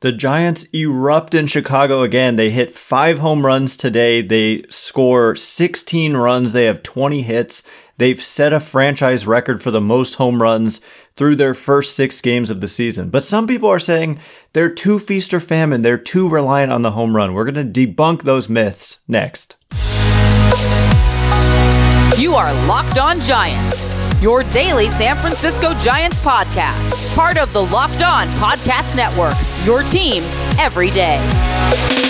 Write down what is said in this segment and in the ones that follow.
The Giants erupt in Chicago again. They hit five home runs today. They score 16 runs. They have 20 hits. They've set a franchise record for the most home runs through their first six games of the season. But some people are saying they're too feast or famine. They're too reliant on the home run. We're going to debunk those myths next. You are Locked On Giants, your daily San Francisco Giants podcast, part of the Locked On Podcast Network, your team every day.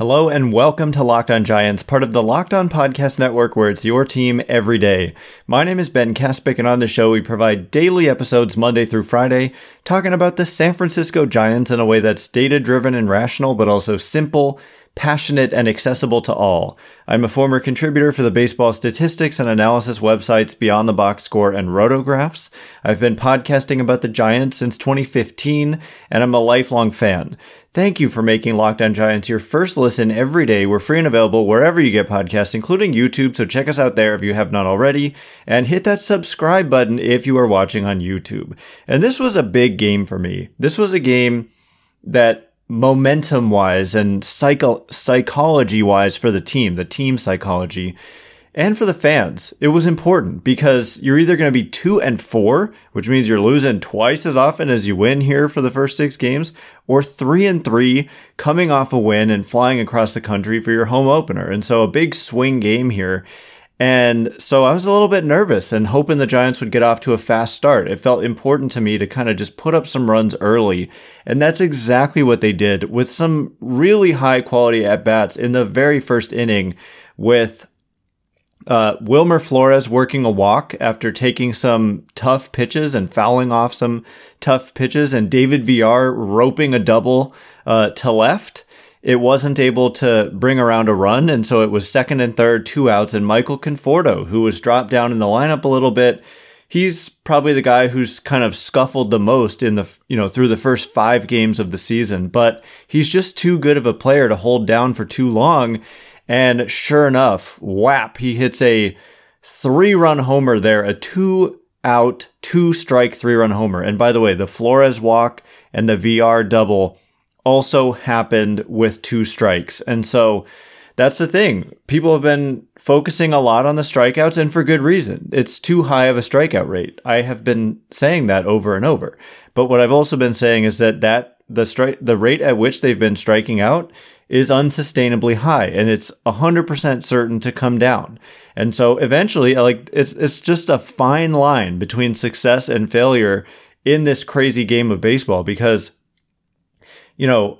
Hello and welcome to Locked On Giants, part of the Locked On Podcast Network, where it's your team every day. My name is Ben Kaspick, and on the show, we provide daily episodes Monday through Friday, talking about the San Francisco Giants in a way that's data driven and rational, but also simple passionate, and accessible to all. I'm a former contributor for the baseball statistics and analysis websites Beyond the Box Score and Rotographs. I've been podcasting about the Giants since 2015, and I'm a lifelong fan. Thank you for making Locked On Giants your first listen every day. We're free and available wherever you get podcasts, including YouTube, so check us out there if you have not already, and hit that subscribe button if you are watching on YouTube. And this was a big game for me. This was a game that momentum wise and psycho- psychology wise for the team, the team psychology, and for the fans. It was important because you're either going to be two and four, which means you're losing twice as often as you win here for the first six games, or three and three, coming off a win and flying across the country for your home opener. And so a big swing game here. And so I was a little bit nervous and hoping the Giants would get off to a fast start. It felt important to me to kind of just put up some runs early. And that's exactly what they did with some really high quality at bats in the very first inning with uh, Wilmer Flores working a walk after taking some tough pitches and fouling off some tough pitches, and David Villar roping a double uh, to left it wasn't able to bring around a run. And so it was second and third, two outs. And Michael Conforto, who was dropped down in the lineup a little bit, he's probably the guy who's kind of scuffled the most in the, you know, through the first five games of the season. But he's just too good of a player to hold down for too long. And sure enough, whap, he hits a three run homer there, a two out, two strike, three run homer. And by the way, the Flores walk and the Villar double also happened with two strikes. And so that's the thing. People have been focusing a lot on the strikeouts and for good reason. It's too high of a strikeout rate. I have been saying that over and over. But what I've also been saying is that that the strike the rate at which they've been striking out is unsustainably high and it's 100% certain to come down. And so eventually like it's it's just a fine line between success and failure in this crazy game of baseball because you know,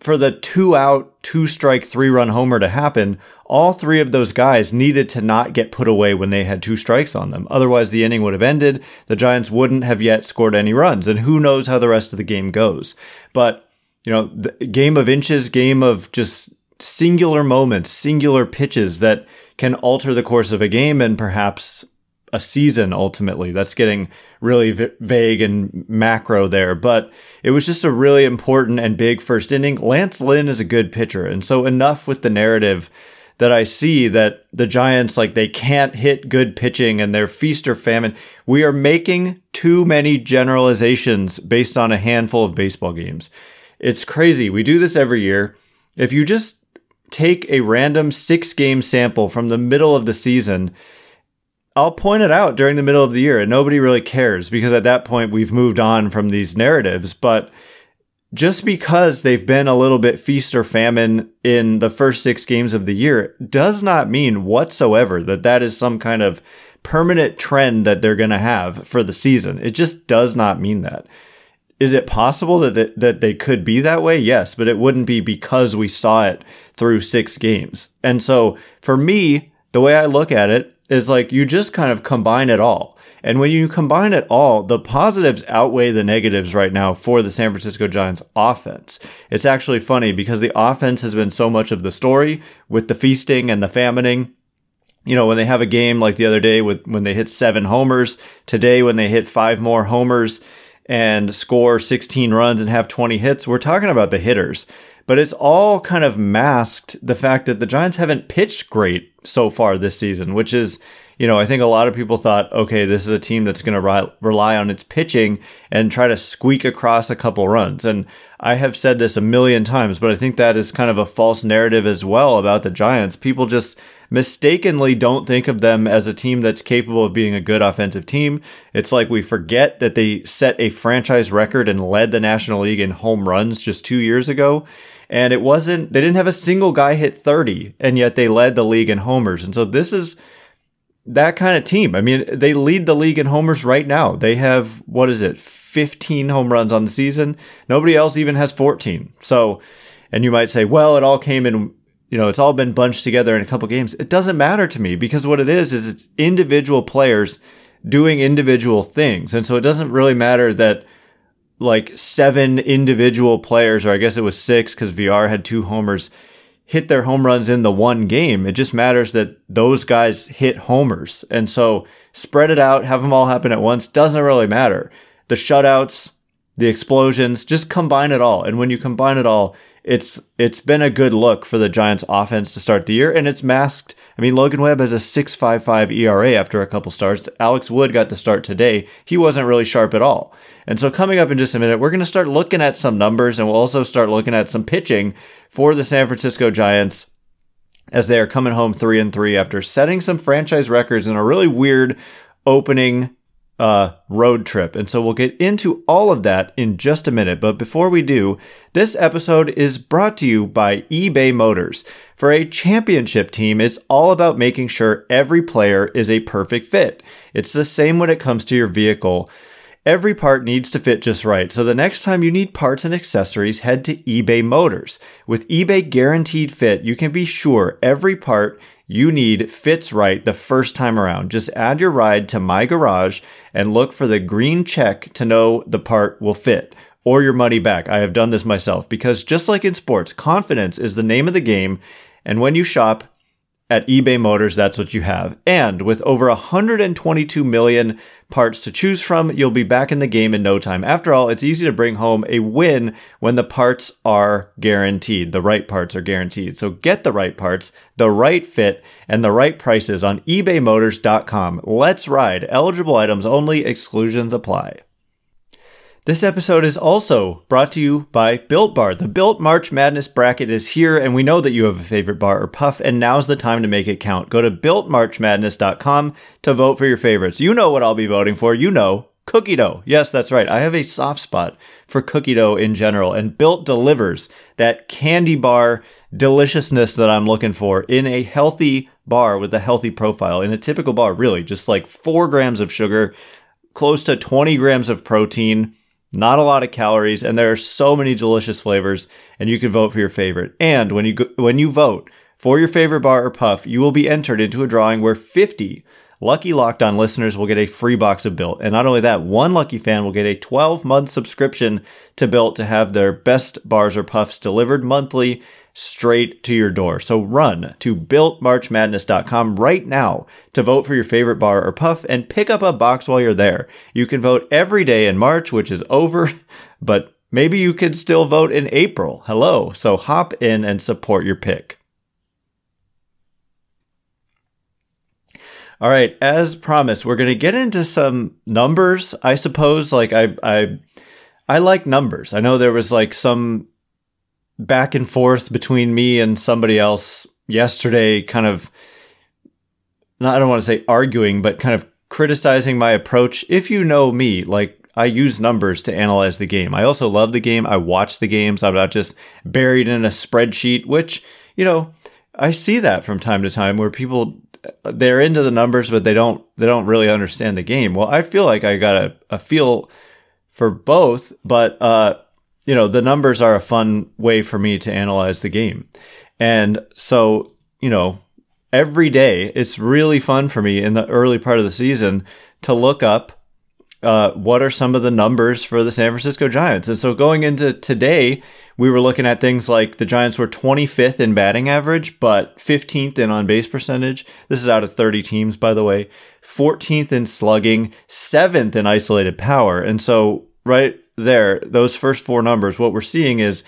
for the two out, two strike, three run homer to happen, all three of those guys needed to not get put away when they had two strikes on them. Otherwise, the inning would have ended. The Giants wouldn't have yet scored any runs, and who knows how the rest of the game goes. But, you know, game of inches, game of just singular moments, singular pitches that can alter the course of a game and perhaps a season ultimately. That's getting really v- vague and macro there, but it was just a really important and big first inning. Lance Lynn is a good pitcher, and so enough with the narrative that I see that the Giants like they can't hit good pitching and they're feast or famine. We are making too many generalizations based on a handful of baseball games. It's crazy. We do this every year. If you just take a random 6 game sample from the middle of the season I'll point it out during the middle of the year and nobody really cares because at that point we've moved on from these narratives. But just because they've been a little bit feast or famine in the first six games of the year does not mean whatsoever that that is some kind of permanent trend that they're going to have for the season. It just does not mean that. Is it possible that, that that they could be that way? Yes, but it wouldn't be because we saw it through six games. And so for me, the way I look at it is like you just kind of combine it all. And when you combine it all, the positives outweigh the negatives right now for the San Francisco Giants offense. It's actually funny because the offense has been so much of the story with the feasting and the famining. You know, when they have a game like the other day with when they hit seven homers, today when they hit five more homers and score 16 runs and have 20 hits, we're talking about the hitters. but it's all kind of masked the fact that the Giants haven't pitched great so far this season, which is, you know, I think a lot of people thought, okay, this is a team that's going to re- rely on its pitching and try to squeak across a couple runs. And I have said this a million times, but I think that is kind of a false narrative as well about the Giants. People just mistakenly don't think of them as a team that's capable of being a good offensive team. It's like we forget that they set a franchise record and led the National League in home runs just two years ago. And it wasn't, they didn't have a single guy hit 30, and yet they led the league in homers. And so this is that kind of team. I mean, they lead the league in homers right now. They have, what is it, 15 home runs on the season. Nobody else even has 14. So, and you might say, well, it all came in you know, it's all been bunched together in a couple games. It doesn't matter to me because what it is is it's individual players doing individual things. And so it doesn't really matter that like seven individual players, or I guess it was six because Villar had two homers, hit their home runs in the one game. It just matters that those guys hit homers. And so spread it out, have them all happen at once. Doesn't really matter. The shutouts, the explosions, just combine it all. And when you combine it all, it's it's been a good look for the Giants offense to start the year and it's masked. I mean, Logan Webb has a 6.55 ERA after a couple starts. Alex Wood got the start today. He wasn't really sharp at all. And so coming up in just a minute, we're going to start looking at some numbers and we'll also start looking at some pitching for the San Francisco Giants as they are coming home 3 and 3 after setting some franchise records in a really weird opening uh, road trip. And so we'll get into all of that in just a minute. But before we do, this episode is brought to you by eBay Motors. For a championship team, it's all about making sure every player is a perfect fit. It's the same when it comes to your vehicle. Every part needs to fit just right. So the next time you need parts and accessories, head to eBay Motors. With eBay Guaranteed Fit, you can be sure every part you need fits right the first time around. Just add your ride to my garage and look for the green check to know the part will fit or your money back. I have done this myself because just like in sports, confidence is the name of the game. And when you shop, at eBay Motors, that's what you have. And with over 122 million parts to choose from, you'll be back in the game in no time. After all, it's easy to bring home a win when the parts are guaranteed. The right parts are guaranteed. So get the right parts, the right fit, and the right prices on ebaymotors.com. Let's ride. Eligible items only, exclusions apply. This episode is also brought to you by Built Bar. The Built March Madness bracket is here, and we know that you have a favorite bar or puff, and now's the time to make it count. Go to builtmarchmadness.com to vote for your favorites. You know what I'll be voting for. You know, cookie dough. Yes, that's right. I have a soft spot for cookie dough in general, and Built delivers that candy bar deliciousness that I'm looking for in a healthy bar with a healthy profile. In a typical bar, really, just like four grams of sugar, close to 20 grams of protein not a lot of calories, and there are so many delicious flavors, and you can vote for your favorite. And when you go, when you vote for your favorite bar or puff, you will be entered into a drawing where 50 lucky locked on listeners will get a free box of Built. And not only that, one lucky fan will get a 12 month subscription to Built to have their best bars or puffs delivered monthly straight to your door. So run to builtmarchmadness.com right now to vote for your favorite bar or puff and pick up a box while you're there. You can vote every day in March, which is over, but maybe you could still vote in April. Hello. So hop in and support your pick. All right, as promised, we're going to get into some numbers. I suppose like I I I like numbers. I know there was like some back and forth between me and somebody else yesterday, kind of, not, I don't want to say arguing, but kind of criticizing my approach. If you know me, like, I use numbers to analyze the game. I also love the game. I watch the games. I'm not just buried in a spreadsheet, which, you know, I see that from time to time where people they're into the numbers, but they don't they don't really understand the game. Well, I feel like I got a, a feel for both, but uh, you know, the numbers are a fun way for me to analyze the game. And so, you know, every day it's really fun for me in the early part of the season to look up uh, what are some of the numbers for the San Francisco Giants. And so going into today, we were looking at things like the Giants were 25th in batting average, but 15th in on base percentage. This is out of 30 teams, by the way. 14th in slugging, 7th in isolated power. And so, right there, those first four numbers, what we're seeing is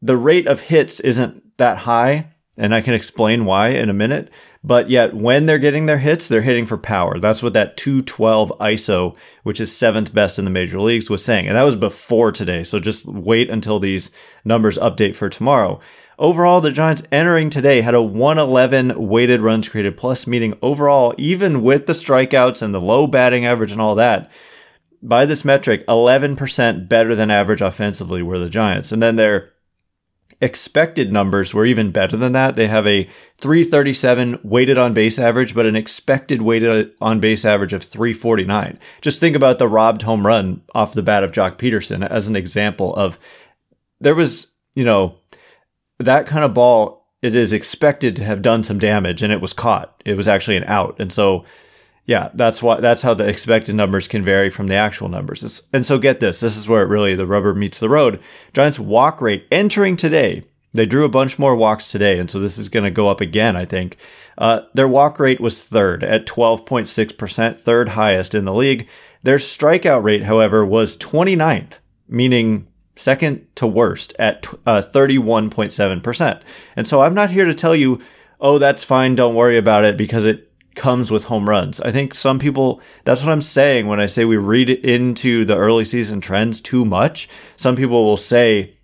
the rate of hits isn't that high, and I can explain why in a minute. But yet, when they're getting their hits, they're hitting for power. That's what that 212 ISO, which is seventh best in the major leagues, was saying. And that was before today. So just wait until these numbers update for tomorrow. Overall, the Giants entering today had a 111 weighted runs created plus, meaning overall, even with the strikeouts and the low batting average and all that, by this metric, 11% better than average offensively were the Giants. And then their expected numbers were even better than that. They have a 337 weighted on base average, but an expected weighted on base average of 349. Just think about the robbed home run off the bat of Joc Pederson as an example of there was, you know, that kind of ball, it is expected to have done some damage and it was caught. It was actually an out. And so yeah, that's why that's how the expected numbers can vary from the actual numbers. It's, and so get this, this is where it really the rubber meets the road. Giants walk rate entering today. They drew a bunch more walks today, and so this is going to go up again, I think. Uh, their walk rate was third at 12.6%, third highest in the league. Their strikeout rate, however, was 29th, meaning second to worst at uh, 31.7%. And so I'm not here to tell you, oh, that's fine, don't worry about it because it comes with home runs. I think some people, that's what I'm saying when I say we read into the early season trends too much. Some people will say,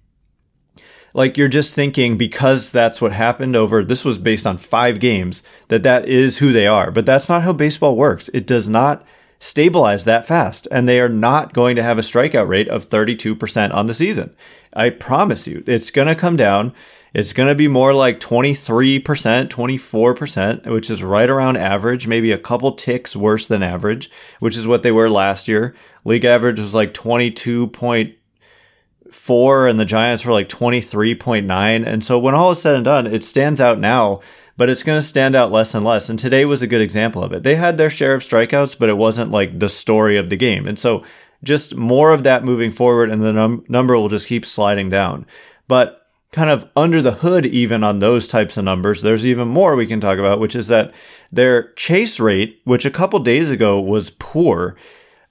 like you're just thinking because that's what happened over this was based on 5 games that that is who they are. But that's not how baseball works. It does not stabilize that fast. And they are not going to have a strikeout rate of 32% on the season. I promise you it's going to come down it's going to be more like 23%, 24%, which is right around average, maybe a couple ticks worse than average, which is what they were last year. League average was like 22.4 and the Giants were like 23.9. And so when all is said and done, it stands out now, but it's going to stand out less and less. And today was a good example of it. They had their share of strikeouts, but it wasn't like the story of the game. And so just more of that moving forward and the num- number will just keep sliding down. But kind of under the hood, even on those types of numbers, there's even more we can talk about, which is that their chase rate, which a couple days ago was poor,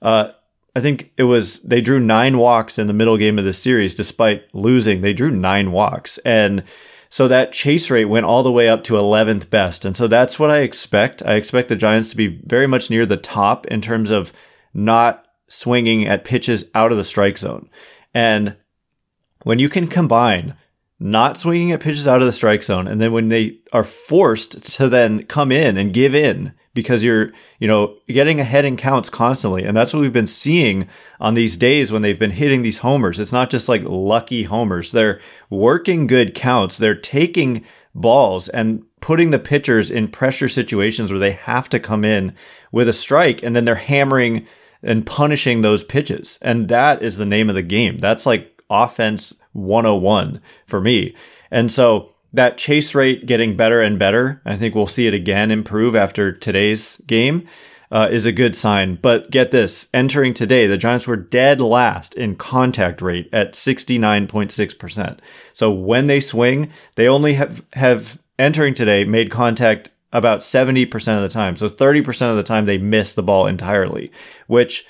uh, I think it was they drew nine walks in the middle game of the series, despite losing. They drew nine walks, and so that chase rate went all the way up to 11th best. And so that's what I expect. I expect the Giants to be very much near the top in terms of not swinging at pitches out of the strike zone. And when you can combine not swinging at pitches out of the strike zone. And then when they are forced to then come in and give in because you're, you know, getting ahead in counts constantly. And that's what we've been seeing on these days when they've been hitting these homers. It's not just like lucky homers. They're working good counts. They're taking balls and putting the pitchers in pressure situations where they have to come in with a strike and then they're hammering and punishing those pitches. And that is the name of the game. That's like offense 101 for me. And so that chase rate getting better and better, I think we'll see it again improve after today's game, uh, is a good sign. But get this entering today, the Giants were dead last in contact rate at 69.6%. So when they swing, they only have, have entering today made contact about 70% of the time. So 30% of the time they miss the ball entirely, which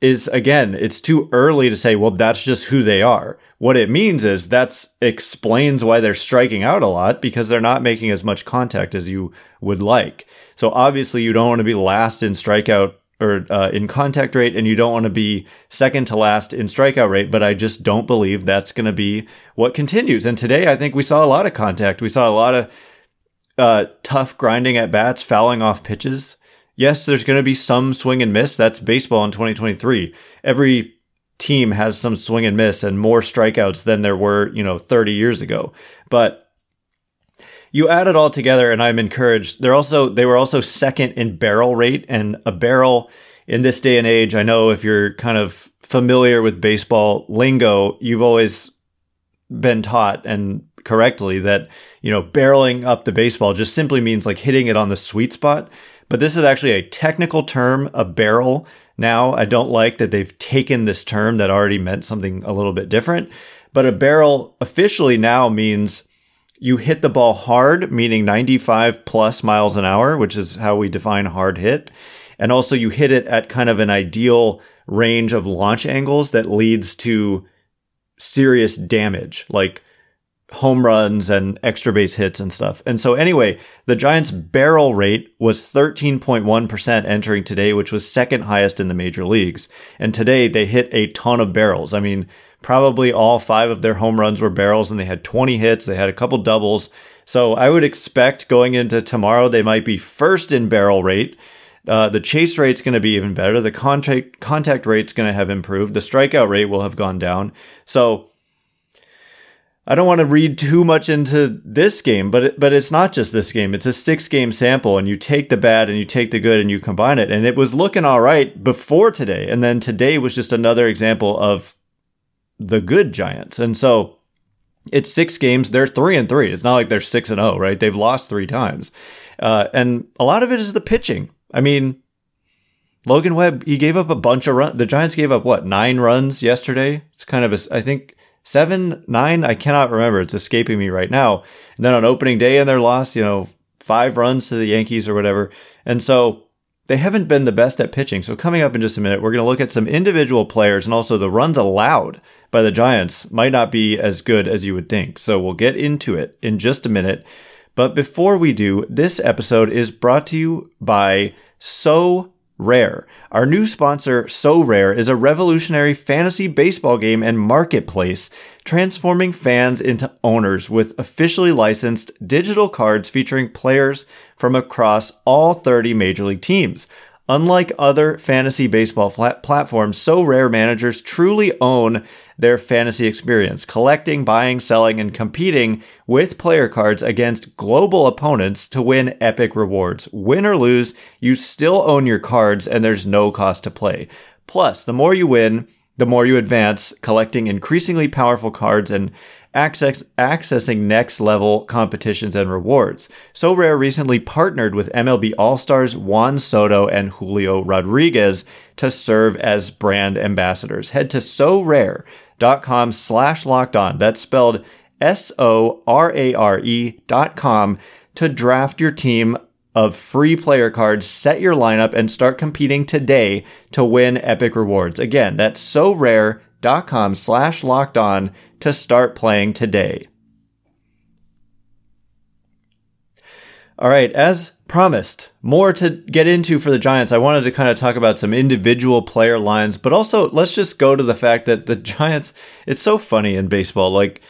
is again, it's too early to say, well, that's just who they are. What it means is that explains why they're striking out a lot because they're not making as much contact as you would like. So obviously you don't want to be last in strikeout or uh, in contact rate and you don't want to be second to last in strikeout rate, but I just don't believe that's going to be what continues. And today I think we saw a lot of contact. We saw a lot of uh, tough grinding at bats, fouling off pitches yes, there's going to be some swing and miss. That's baseball in 2023. Every team has some swing and miss and more strikeouts than there were, you know, 30 years ago. But you add it all together and I'm encouraged. They're also they were also second in barrel rate and a barrel in this day and age. I know if you're kind of familiar with baseball lingo, you've always been taught and correctly that, you know, barreling up the baseball just simply means like hitting it on the sweet spot. But this is actually a technical term, a barrel. Now, I don't like that they've taken this term that already meant something a little bit different. But a barrel officially now means you hit the ball hard, meaning 95 plus miles an hour, which is how we define hard hit. And also you hit it at kind of an ideal range of launch angles that leads to serious damage, like home runs and extra base hits and stuff. And so anyway, the Giants barrel rate was 13.1% entering today, which was second highest in the major leagues. And today they hit a ton of barrels. I mean, probably all five of their home runs were barrels and they had 20 hits. They had a couple doubles. So I would expect going into tomorrow, they might be first in barrel rate. Uh, the chase rate's going to be even better. The contact contact rate's going to have improved. The strikeout rate will have gone down. So I don't want to read too much into this game, but it, but it's not just this game. It's a six game sample, and you take the bad and you take the good and you combine it. And it was looking all right before today, and then today was just another example of the good Giants. And so it's six games. They're three and three. It's not like they're six and zero, oh, right? They've lost three times, uh, and a lot of it is the pitching. I mean, Logan Webb he gave up a bunch of runs. The Giants gave up what nine runs yesterday. It's kind of a I think seven, nine, I cannot remember. It's escaping me right now. And then on opening day in their loss, you know, five runs to the Yankees or whatever. And so they haven't been the best at pitching. So coming up in just a minute, we're going to look at some individual players and also the runs allowed by the Giants might not be as good as you would think. So we'll get into it in just a minute. But before we do, this episode is brought to you by So Rare. Our new sponsor, Sorare, is a revolutionary fantasy baseball game and marketplace, transforming fans into owners with officially licensed digital cards featuring players from across all 30 major league teams. Unlike other fantasy baseball platforms, Sorare managers truly own their fantasy experience, collecting, buying, selling, and competing with player cards against global opponents to win epic rewards. Win or lose, you still own your cards and there's no cost to play. Plus, the more you win, the more you advance, collecting increasingly powerful cards and access, accessing next level competitions and rewards. Sorare recently partnered with MLB All Stars Juan Soto and Julio Rodriguez to serve as brand ambassadors. Head to sorare.com slash locked on. That's spelled S O R A R E dot com to draft your team of free player cards, set your lineup, and start competing today to win epic rewards. Again, that's sorare.com slash locked on to start playing today. All right, as promised, more to get into for the Giants. I wanted to kind of talk about some individual player lines, but also let's just go to the fact that the Giants, it's so funny in baseball. Like,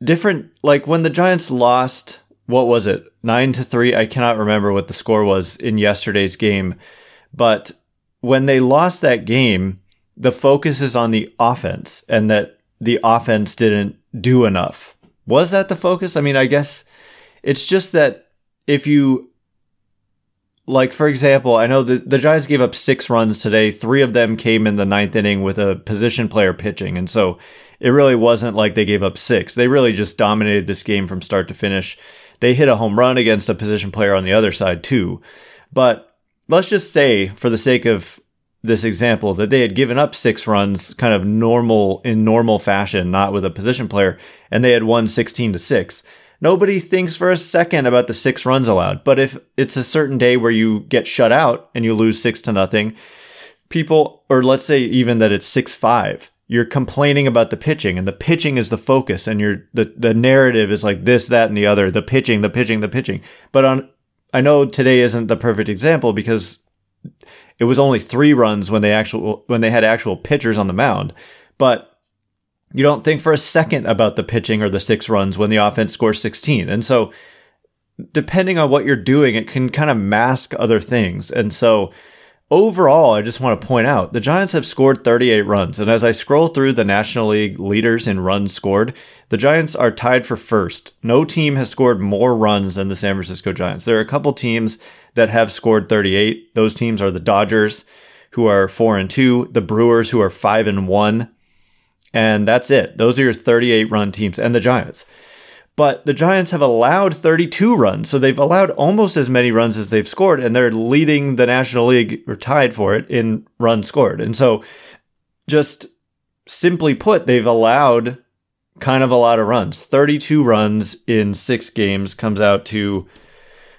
different, like when the Giants lost, what was it, nine to three? I cannot remember what the score was in yesterday's game, but when they lost that game, the focus is on the offense and that the offense didn't do enough. Was that the focus? I mean, I guess it's just that if you like for example, I know the, the Giants gave up six runs today. Three of them came in the ninth inning with a position player pitching. And so it really wasn't like they gave up six. They really just dominated this game from start to finish. They hit a home run against a position player on the other side too. But let's just say, for the sake of this example that they had given up six runs kind of normal in normal fashion, not with a position player, and they had won 16 to 6. Nobody thinks for a second about the six runs allowed. But if it's a certain day where you get shut out and you lose six to nothing, people, or let's say even that it's six five, you're complaining about the pitching and the pitching is the focus and you're the, the narrative is like this, that, and the other, the pitching, the pitching, the pitching. But on I know today isn't the perfect example because it was only three runs when they actual when they had actual pitchers on the mound, but you don't think for a second about the pitching or the six runs when the offense scores 16. And so depending on what you're doing, it can kind of mask other things. And so overall, I just want to point out the Giants have scored 38 runs. And as I scroll through the National League leaders in runs scored, the Giants are tied for first. No team has scored more runs than the San Francisco Giants. There are a couple teams that have scored 38. Those teams are the Dodgers, who are 4 and 2, the Brewers, who are 5 and 1. And that's it. Those are your 38 run teams and the Giants but the Giants have allowed 32 runs. So they've allowed almost as many runs as they've scored, and they're leading the National League or tied for it in runs scored. And so, just simply put, they've allowed kind of a lot of runs. 32 runs in six games comes out to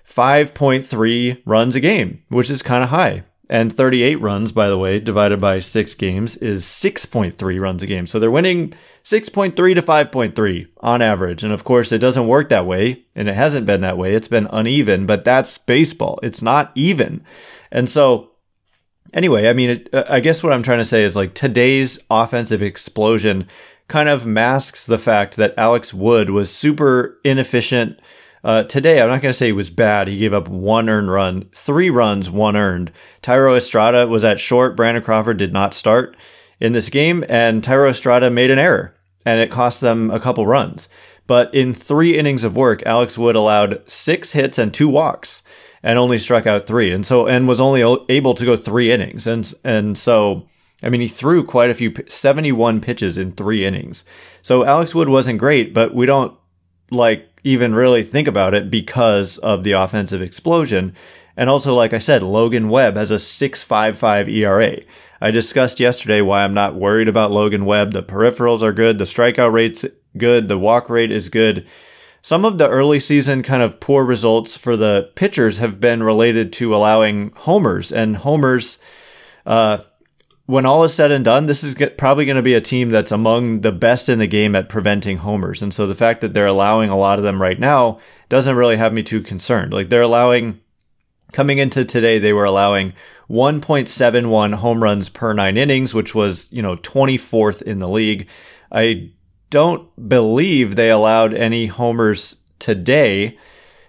5.3 runs a game, which is kind of high. And 38 runs, by the way, divided by six games is 6.3 runs a game. So they're winning 6.3 to 5.3 on average. And of course, it doesn't work that way. And it hasn't been that way. It's been uneven, but that's baseball. It's not even. And so, anyway, I mean, it, uh, I guess what I'm trying to say is like today's offensive explosion kind of masks the fact that Alex Wood was super inefficient uh, today, I'm not going to say he was bad. He gave up one earned run, three runs, one earned. Thairo Estrada was at short. Brandon Crawford did not start in this game, and Thairo Estrada made an error, and it cost them a couple runs. But in three innings of work, Alex Wood allowed six hits and two walks, and only struck out three, and so and was only able to go three innings, and and so. I mean, he threw quite a few, 71 pitches in three innings. So Alex Wood wasn't great, but we don't like even really think about it because of the offensive explosion. And also, like I said, Logan Webb has a 6.55 ERA. I discussed yesterday why I'm not worried about Logan Webb. The peripherals are good. The strikeout rate's good. The walk rate is good. Some of the early season kind of poor results for the pitchers have been related to allowing homers and homers, uh, when all is said and done, this is probably going to be a team that's among the best in the game at preventing homers. And so the fact that they're allowing a lot of them right now doesn't really have me too concerned. Like they're allowing, coming into today, they were allowing 1.71 home runs per nine innings, which was, you know, 24th in the league. I don't believe they allowed any homers today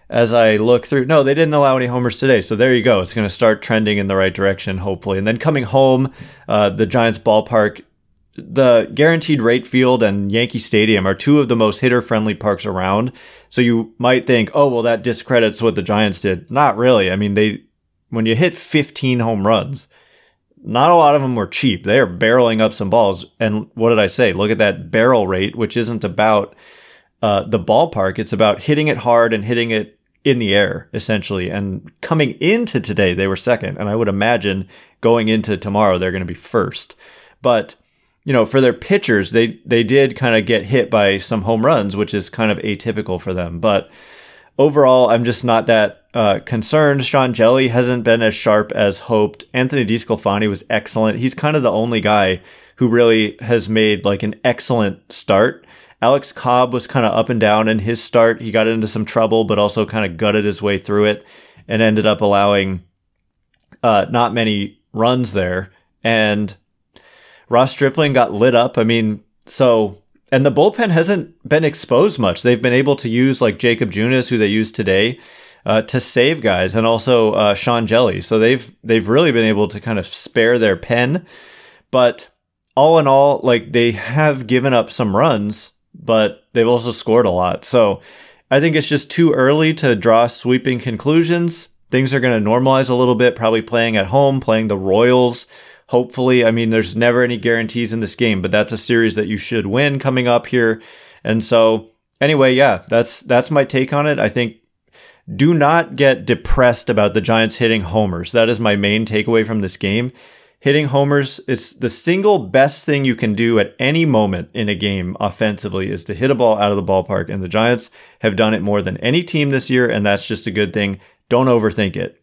as I look through. No, they didn't allow any homers today. So there you go. It's going to start trending in the right direction, hopefully. And then coming home, uh, the Giants ballpark, the guaranteed rate field and Yankee Stadium are two of the most hitter friendly parks around. So you might think, oh, well, that discredits what the Giants did. Not really. I mean, they, when you hit 15 home runs, not a lot of them were cheap. They are barreling up some balls. And what did I say? Look at that barrel rate, which isn't about uh, the ballpark. It's about hitting it hard and hitting it in the air, essentially. And coming into today, they were second. And I would imagine going into tomorrow, they're going to be first. But, you know, for their pitchers, they, they did kind of get hit by some home runs, which is kind of atypical for them. But overall, I'm just not that uh, concerned. Sean Hjelle hasn't been as sharp as hoped. Anthony DeSclafani was excellent. He's kind of the only guy who really has made like an excellent start. Alex Cobb was kind of up and down in his start. He got into some trouble, but also kind of gutted his way through it and ended up allowing uh, not many runs there. And Ross Stripling got lit up. I mean, so and the bullpen hasn't been exposed much. They've been able to use like Jakob Junis, who they used today, uh, to save guys, and also uh, Sean Hjelle. So they've they've really been able to kind of spare their pen. But all in all, like they have given up some runs but they've also scored a lot. So I think it's just too early to draw sweeping conclusions. Things are going to normalize a little bit, probably playing at home, playing the Royals. Hopefully, I mean, there's never any guarantees in this game, but that's a series that you should win coming up here. And so, anyway, yeah, that's that's my take on it. I think do not get depressed about the Giants hitting homers. That is my main takeaway from this game hitting homers is the single best thing you can do at any moment in a game offensively is to hit a ball out of the ballpark. And the Giants have done it more than any team this year. And that's just a good thing. Don't overthink it.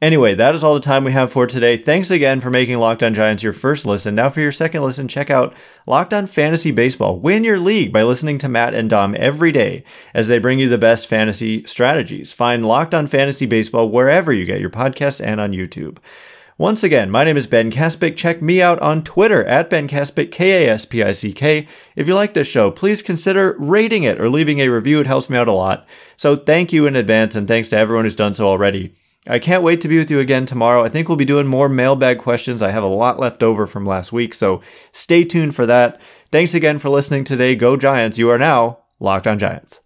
Anyway, that is all the time we have for today. Thanks again for making Locked On Giants your first listen. Now, for your second listen, check out Locked On Fantasy Baseball. Win your league by listening to Matt and Dom every day as they bring you the best fantasy strategies. Find Locked On Fantasy Baseball wherever you get your podcasts and on YouTube. Once again, my name is Ben Kaspick. Check me out on Twitter at Ben Kaspick, K A S P I C K. If you like this show, please consider rating it or leaving a review. It helps me out a lot. So thank you in advance, and thanks to everyone who's done so already. I can't wait to be with you again tomorrow. I think we'll be doing more mailbag questions. I have a lot left over from last week, so stay tuned for that. Thanks again for listening today. Go Giants. You are now Locked on Giants.